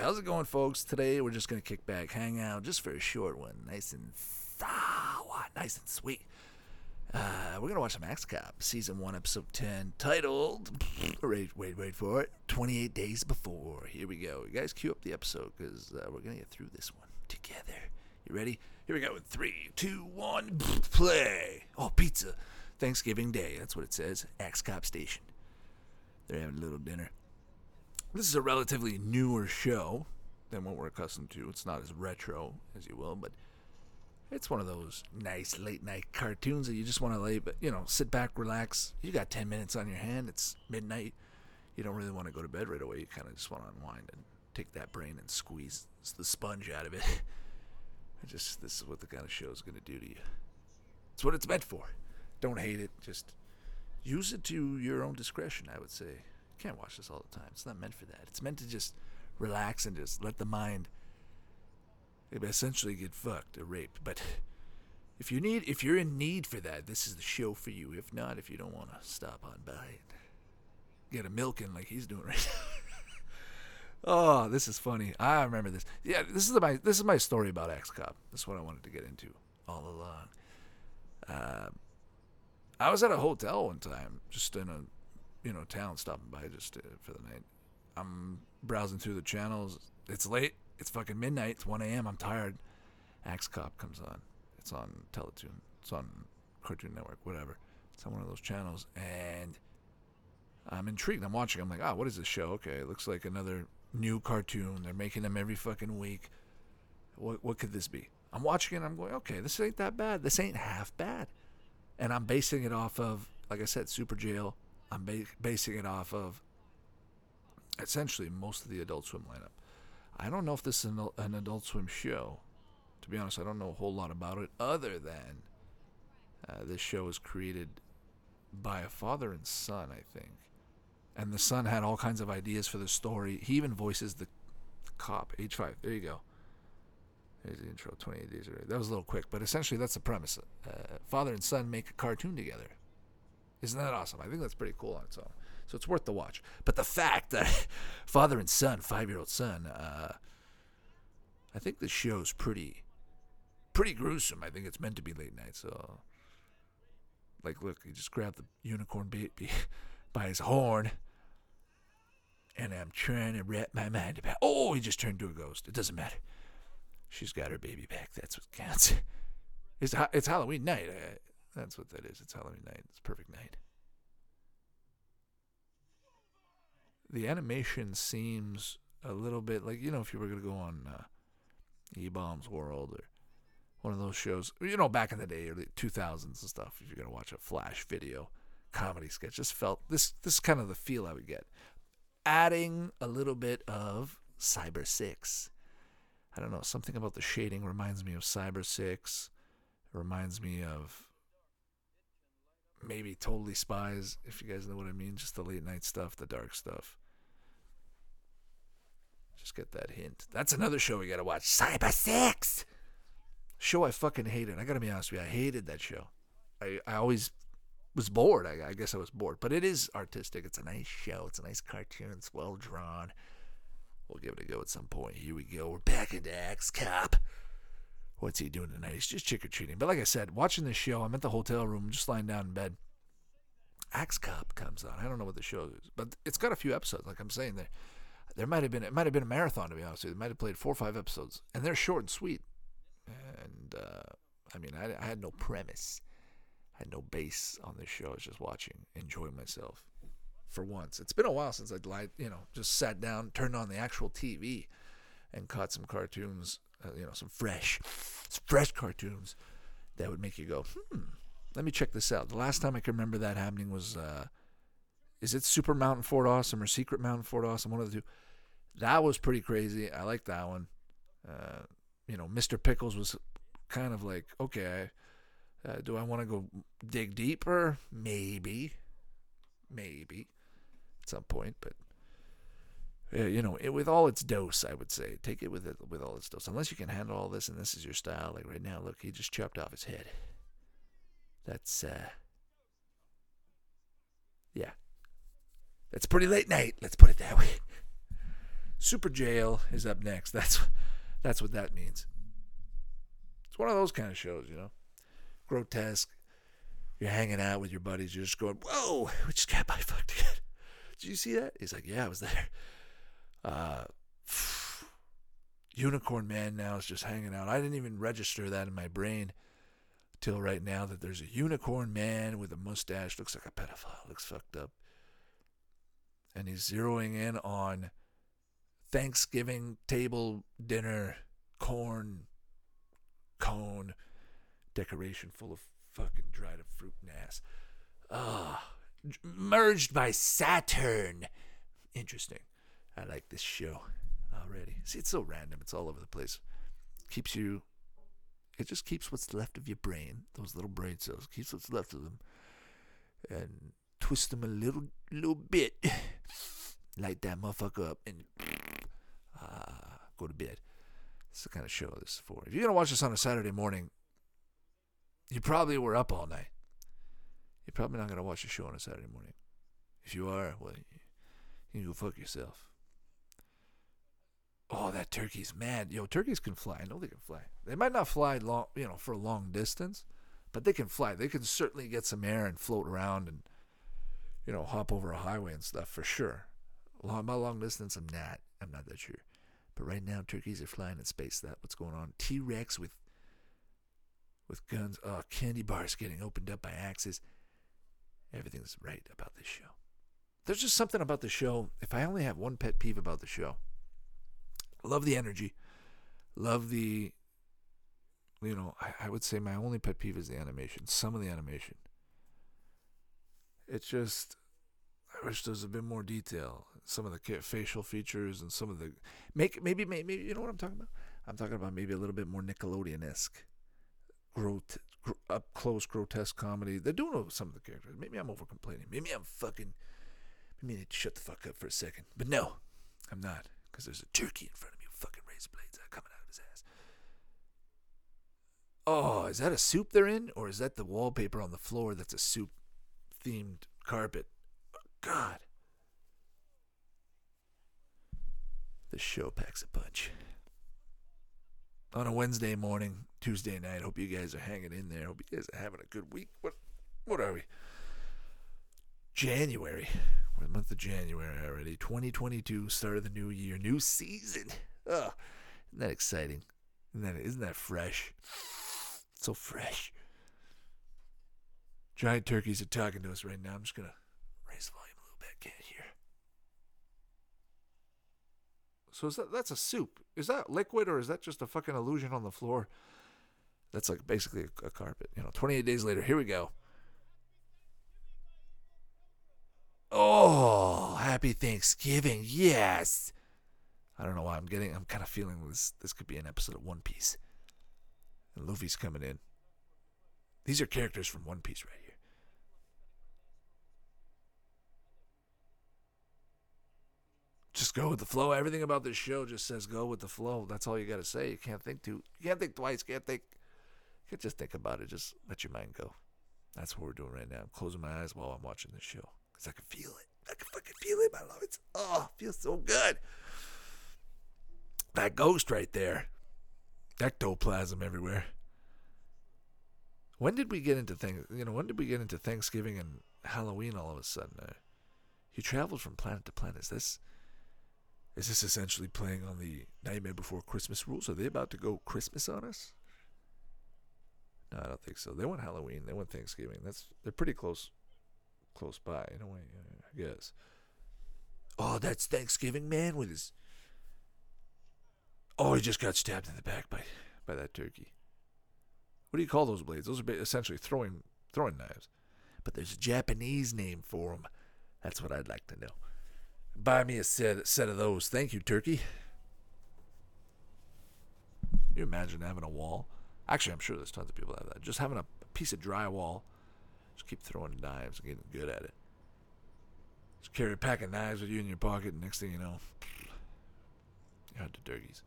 how's it going, folks? Today we're just gonna kick back, hang out, just for a short one, nice and sour, nice and sweet. Uh, we're gonna watch some Axe Cop, season one, episode ten, titled. Wait, wait, wait for it. Twenty-eight days before. Here we go. You guys, cue up the episode because uh, we're gonna get through this one together. You ready? Here we go. In three, two, one, play. Oh, pizza. Thanksgiving Day. That's what it says. Axe Cop Station. They're having a little dinner. This is a relatively newer show than what we're accustomed to. It's not as retro as you will, but it's one of those nice late night cartoons that you just want to lay, but you know, sit back, relax. You got 10 minutes on your hand. It's midnight. You don't really want to go to bed right away. You kind of just want to unwind and take that brain and squeeze the sponge out of it. I just this is what the kind of show is going to do to you. It's what it's meant for. Don't hate it. Just use it to your own discretion. I would say. Can't watch this all the time. It's not meant for that. It's meant to just relax and just let the mind essentially get fucked or raped. But if you need, if you're in need for that, this is the show for you. If not, if you don't want to stop on by and get a milking like he's doing right now. oh, this is funny. I remember this. Yeah, this is my this is my story about Axe Cop. This is what I wanted to get into all along. Uh, I was at a hotel one time, just in a you know town, stopping by just to, for the night. I'm browsing through the channels. It's late. It's fucking midnight. It's 1 a.m. I'm tired. Axe Cop comes on. It's on Teletoon. It's on Cartoon Network, whatever. It's on one of those channels, and I'm intrigued. I'm watching. I'm like, ah, oh, what is this show? Okay, it looks like another new cartoon. They're making them every fucking week. What what could this be? I'm watching it. I'm going, okay, this ain't that bad. This ain't half bad. And I'm basing it off of, like I said, Super Jail. I'm ba- basing it off of essentially most of the Adult Swim lineup. I don't know if this is an, an Adult Swim show. To be honest, I don't know a whole lot about it other than uh, this show was created by a father and son, I think. And the son had all kinds of ideas for the story. He even voices the, cop, H5. There you go. There's the intro, 28 days already. That was a little quick, but essentially that's the premise. Uh, father and son make a cartoon together. Isn't that awesome? I think that's pretty cool on its own. So it's worth the watch. But the fact that father and son, five year old son, uh, I think the show's pretty, pretty gruesome. I think it's meant to be late night. So, like, look, he just grabbed the unicorn baby by his horn. And I'm trying to wrap my mind about. Oh, he just turned to a ghost. It doesn't matter. She's got her baby back. That's what counts. It's it's Halloween night. Uh, that's what that is. It's Halloween night. It's perfect night. The animation seems a little bit like you know if you were gonna go on uh, E Bombs World or one of those shows, you know, back in the day, early two thousands and stuff. If you're gonna watch a Flash video comedy sketch, just felt this. This is kind of the feel I would get. Adding a little bit of Cyber Six. I don't know, something about the shading reminds me of Cyber Six. It reminds me of maybe Totally Spies, if you guys know what I mean. Just the late night stuff, the dark stuff. Just get that hint. That's another show we gotta watch. Cyber Six! Show I fucking hated. I gotta be honest with you, I hated that show. I, I always was bored. I, I guess I was bored. But it is artistic. It's a nice show. It's a nice cartoon. It's well drawn. We'll give it a go at some point. Here we go. We're back into Axe Cop. What's he doing tonight? He's just trick or treating. But like I said, watching this show, I'm at the hotel room, just lying down in bed. Axe Cop comes on. I don't know what the show is, but it's got a few episodes. Like I'm saying, there, there might have been it might have been a marathon to be honest with you. They might have played four or five episodes, and they're short and sweet. And uh, I mean, I, I had no premise, I had no base on this show. I was just watching, enjoying myself for once. It's been a while since I'd lied, you know, just sat down, turned on the actual TV, and caught some cartoons, uh, you know, some fresh, fresh cartoons that would make you go, hmm, let me check this out. The last time I can remember that happening was, uh, is it Super Mountain Fort Awesome or Secret Mountain Fort Awesome? One of the two. That was pretty crazy. I like that one. Uh, you know, Mr. Pickles was kind of like, okay, uh, do I want to go dig deeper? Maybe, maybe at some point, but you know, it, with all its dose, I would say, take it with it with all its dose. Unless you can handle all this, and this is your style. Like right now, look, he just chopped off his head. That's uh, yeah, that's pretty late night. Let's put it that way. Super Jail is up next. That's that's what that means. It's one of those kind of shows, you know. Grotesque. You're hanging out with your buddies. You're just going, "Whoa, we just got by fucked again." Did you see that? He's like, "Yeah, I was there." Uh, Unicorn Man now is just hanging out. I didn't even register that in my brain till right now that there's a unicorn man with a mustache, looks like a pedophile, looks fucked up. And he's zeroing in on Thanksgiving table dinner corn cone decoration full of fucking dried up fruit and ass. Ah, merged by Saturn. Interesting. I like this show already. See, it's so random. It's all over the place. Keeps you. It just keeps what's left of your brain, those little brain cells, keeps what's left of them, and twist them a little, little bit. Light that motherfucker up and uh, go to bed. It's the kind of show this is for. If you're gonna watch this on a Saturday morning, you probably were up all night. You're probably not gonna watch a show on a Saturday morning. If you are, well, you can go fuck yourself. Oh, that turkey's mad. Yo, turkeys can fly. I know they can fly. They might not fly long, you know, for a long distance, but they can fly. They can certainly get some air and float around and, you know, hop over a highway and stuff for sure. Long, by long distance, I'm not. I'm not that sure. But right now, turkeys are flying in space. That what's going on? T Rex with with guns. Oh, candy bars getting opened up by axes. Everything's right about this show. There's just something about the show. If I only have one pet peeve about the show, love the energy, love the. You know, I, I would say my only pet peeve is the animation. Some of the animation. It's just, I wish there was a bit more detail. Some of the facial features and some of the make maybe maybe you know what I'm talking about. I'm talking about maybe a little bit more Nickelodeon esque, grot- up close grotesque comedy. They're doing some of the characters. Maybe I'm over complaining. Maybe I'm fucking. Maybe I need to shut the fuck up for a second. But no, I'm not because there's a turkey in front of me with fucking razor blades coming out of his ass. Oh, is that a soup they're in? Or is that the wallpaper on the floor that's a soup themed carpet? Oh, God. The show packs a punch. On a Wednesday morning, Tuesday night. Hope you guys are hanging in there. Hope you guys are having a good week. What what are we? January. The month of January already. 2022, start of the new year, new season. Oh, isn't that exciting? Isn't that, isn't that fresh? So fresh. Giant turkeys are talking to us right now. I'm just going to raise the volume a little bit. Can't hear. So is that that's a soup? Is that liquid or is that just a fucking illusion on the floor? That's like basically a, a carpet. You know, 28 days later, here we go. Oh, happy Thanksgiving. Yes. I don't know why I'm getting I'm kind of feeling this this could be an episode of One Piece. And Luffy's coming in. These are characters from One Piece right here. Just go with the flow. Everything about this show just says go with the flow. That's all you got to say. You can't think too. You can't think twice. Can't think. You can't just think about it. Just let your mind go. That's what we're doing right now. I'm closing my eyes while I'm watching this show because I can feel it. I can fucking feel it, my love. It's oh, it feels so good. That ghost right there. Ectoplasm everywhere. When did we get into things? You know, when did we get into Thanksgiving and Halloween all of a sudden? Uh, he traveled from planet to planet. Is this is this essentially playing on the Nightmare Before Christmas rules? Are they about to go Christmas on us? No, I don't think so. They want Halloween. They want Thanksgiving. That's they're pretty close, close by in a way. I guess. Oh, that's Thanksgiving man with his. Oh, he just got stabbed in the back by by that turkey. What do you call those blades? Those are essentially throwing throwing knives. But there's a Japanese name for them. That's what I'd like to know. Buy me a set set of those. Thank you, turkey. Can you imagine having a wall? Actually, I'm sure there's tons of people that have that. Just having a piece of drywall. Just keep throwing knives and getting good at it. Just carry a pack of knives with you in your pocket, and next thing you know, you're out hunting turkeys.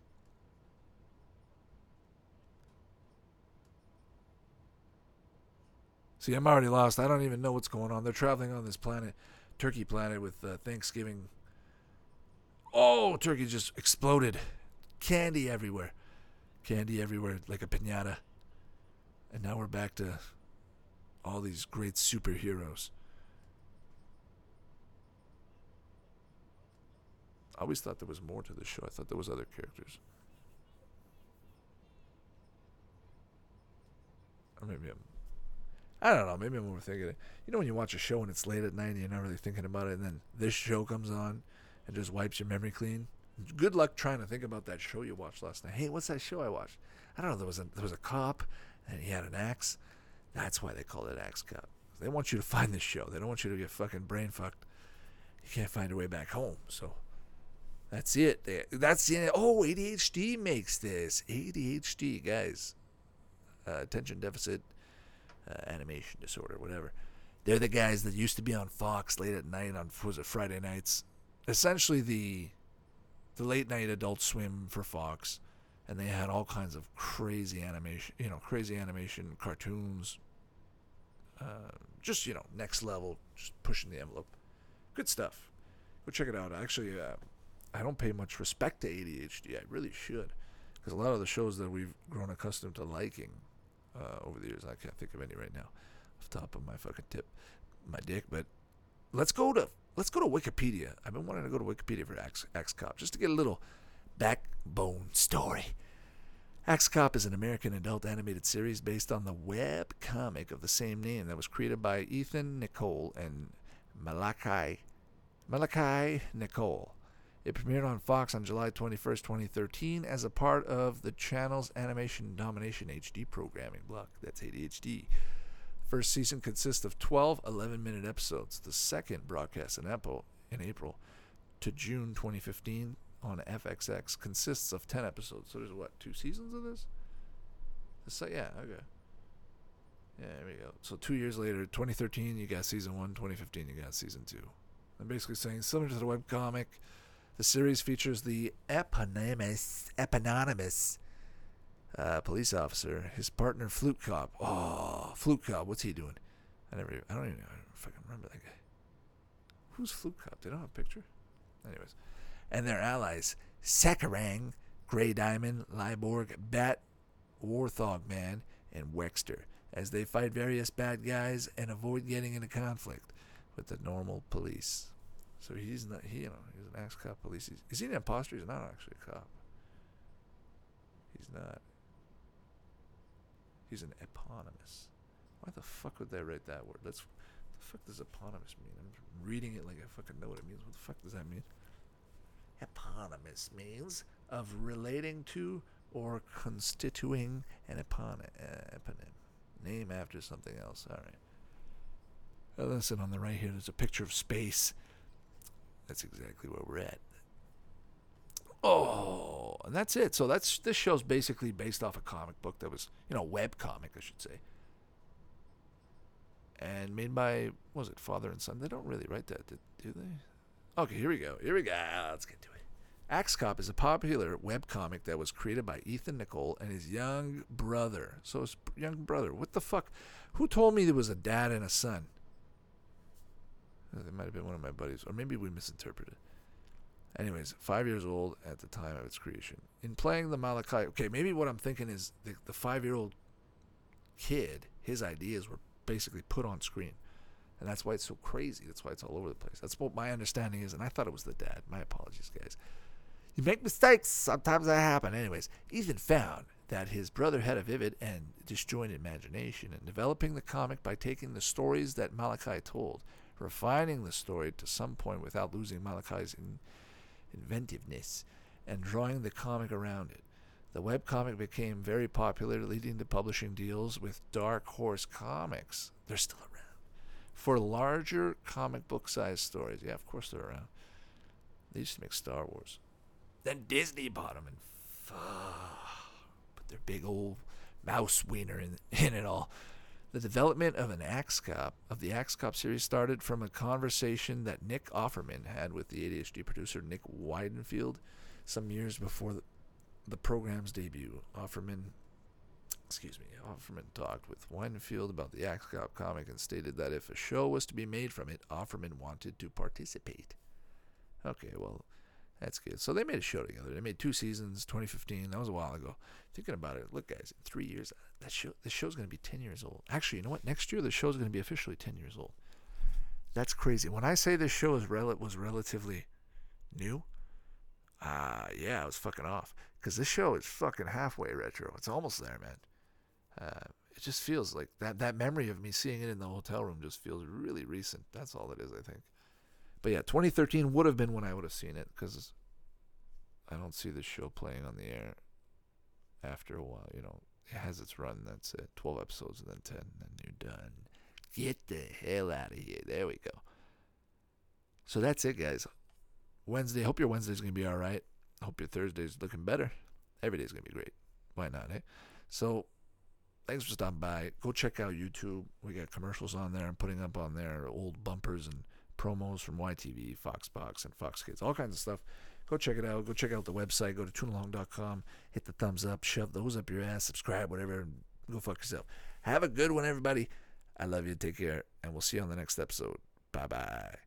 See, I'm already lost. I don't even know what's going on. They're traveling on this planet, Turkey planet, with uh, Thanksgiving. Oh, turkey just exploded. Candy everywhere. Candy everywhere like a pinata. And now we're back to all these great superheroes. I always thought there was more to the show. I thought there was other characters. Or maybe I'm I don't know. Maybe I'm overthinking it. You know when you watch a show and it's late at night and you're not really thinking about it, and then this show comes on and just wipes your memory clean. Good luck trying to think about that show you watched last night. Hey, what's that show I watched? I don't know. There was a there was a cop and he had an axe. That's why they call it Axe Cop. They want you to find this show. They don't want you to get fucking brain fucked. You can't find your way back home. So that's it. That's it. Oh, ADHD makes this. ADHD, guys. Uh, attention deficit uh, animation disorder, whatever. They're the guys that used to be on Fox late at night on was it Friday nights. Essentially the the late night Adult Swim for Fox, and they had all kinds of crazy animation, you know, crazy animation cartoons. Uh, just you know, next level, just pushing the envelope. Good stuff. Go check it out. Actually, uh, I don't pay much respect to ADHD. I really should, because a lot of the shows that we've grown accustomed to liking uh, over the years, I can't think of any right now, off top of my fucking tip, my dick. But let's go to let's go to Wikipedia. I've been wanting to go to Wikipedia for Axe, Axe Cop just to get a little backbone story. Axe Cop is an American adult animated series based on the web comic of the same name that was created by Ethan Nicolle and Malachai Malachai Nicolle. It premiered on Fox on July 21st, 2013, as a part of the channel's Animation Domination HD programming block. That's ADHD. First season consists of 12 11 minute episodes. The second broadcast in April, in April to June 2015 on FXX consists of 10 episodes. So there's what, two seasons of this? So, yeah, okay. Yeah, there we go. So two years later, 2013, you got season one. 2015, you got season two. I'm basically saying similar to the webcomic the series features the eponymous, eponymous uh, police officer, his partner Flute Cop. Oh, Flute Cop, what's he doing? I never, I don't even, I don't fucking remember that guy. Who's Flute Cop? They don't have a picture. Anyways, and their allies, Sockarang, Grey Diamond, Liborg, Bat, Warthog Man, and Wexter, as they fight various bad guys and avoid getting into conflict with the normal police. So he's not, he, you know, he's an ex-cop police. He's, is he an imposter? He's not actually a cop. He's not. He's an eponymous. Why the fuck would they write that word? Let's. What the fuck does eponymous mean? I'm reading it like I fucking know what it means. What the fuck does that mean? Eponymous means of relating to or constituting an epon- uh, eponym, name after something else. All right. Uh, listen, on the right here, there's a picture of space that's exactly where we're at. Oh, and that's it. So that's this show's basically based off a comic book that was, you know, web comic, I should say, and made by was it father and son? They don't really write that, do they? Okay, here we go. Here we go. Ah, let's get to it. Axe Cop is a popular web comic that was created by Ethan Nicolle and his young brother. So his young brother. What the fuck? Who told me there was a dad and a son? Uh, it might have been one of my buddies, or maybe we misinterpreted. Anyways, five years old at the time of its creation. In playing the Malachai, okay, maybe what I'm thinking is the, the five year old kid, his ideas were basically put on screen. And that's why it's so crazy. That's why it's all over the place. That's what my understanding is, and I thought it was the dad. My apologies, guys. You make mistakes. Sometimes that happen. Anyways, Ethan found that his brother had a vivid and disjointed imagination in developing the comic by taking the stories that Malachai told refining the story to some point without losing Malachai's in- inventiveness, and drawing the comic around it. The webcomic became very popular, leading to publishing deals with Dark Horse Comics. They're still around. For larger comic book sized stories. Yeah, of course they're around. They used to make Star Wars. Then Disney bought them and fuck, put their big old mouse wiener in, in it all. The development of an Axe Cop of the Axe Cop series started from a conversation that Nick Offerman had with the ADHD producer Nick Weidenfeld some years before the, the program's debut. Offerman, excuse me, Offerman talked with Weidenfeld about the Axe Cop comic and stated that if a show was to be made from it, Offerman wanted to participate. Okay, well, That's good. So they made a show together. They made two seasons, 2015. That was a while ago. Thinking about it, look, guys, in three years, that show, this show's going to be 10 years old. Actually, you know what? Next year, the show's going to be officially 10 years old. That's crazy. When I say this show is rel- was relatively new, uh, yeah, I was fucking off. Because this show is fucking halfway retro. It's almost there, man. Uh, it just feels like that, that memory of me seeing it in the hotel room just feels really recent. That's all it is, I think. But yeah, 2013 would have been when I would have seen it because I don't see the show playing on the air after a while. You know, it has its run. That's it. 12 episodes and then 10, and then you're done. Get the hell out of here. There we go. So that's it, guys. Wednesday. Hope your Wednesday's going to be all right. Hope your Thursday's looking better. Every day's going to be great. Why not, eh? So thanks for stopping by. Go check out YouTube. We got commercials on there. I'm putting up on there old bumpers and promos from YTV, Foxbox, and Fox Kids, all kinds of stuff. Go check it out. Go check out the website. Go to tunealong.com. Hit the thumbs up. Shove those up your ass. Subscribe, whatever. Go fuck yourself. Have a good one, everybody. I love you. Take care. And we'll see you on the next episode. Bye bye.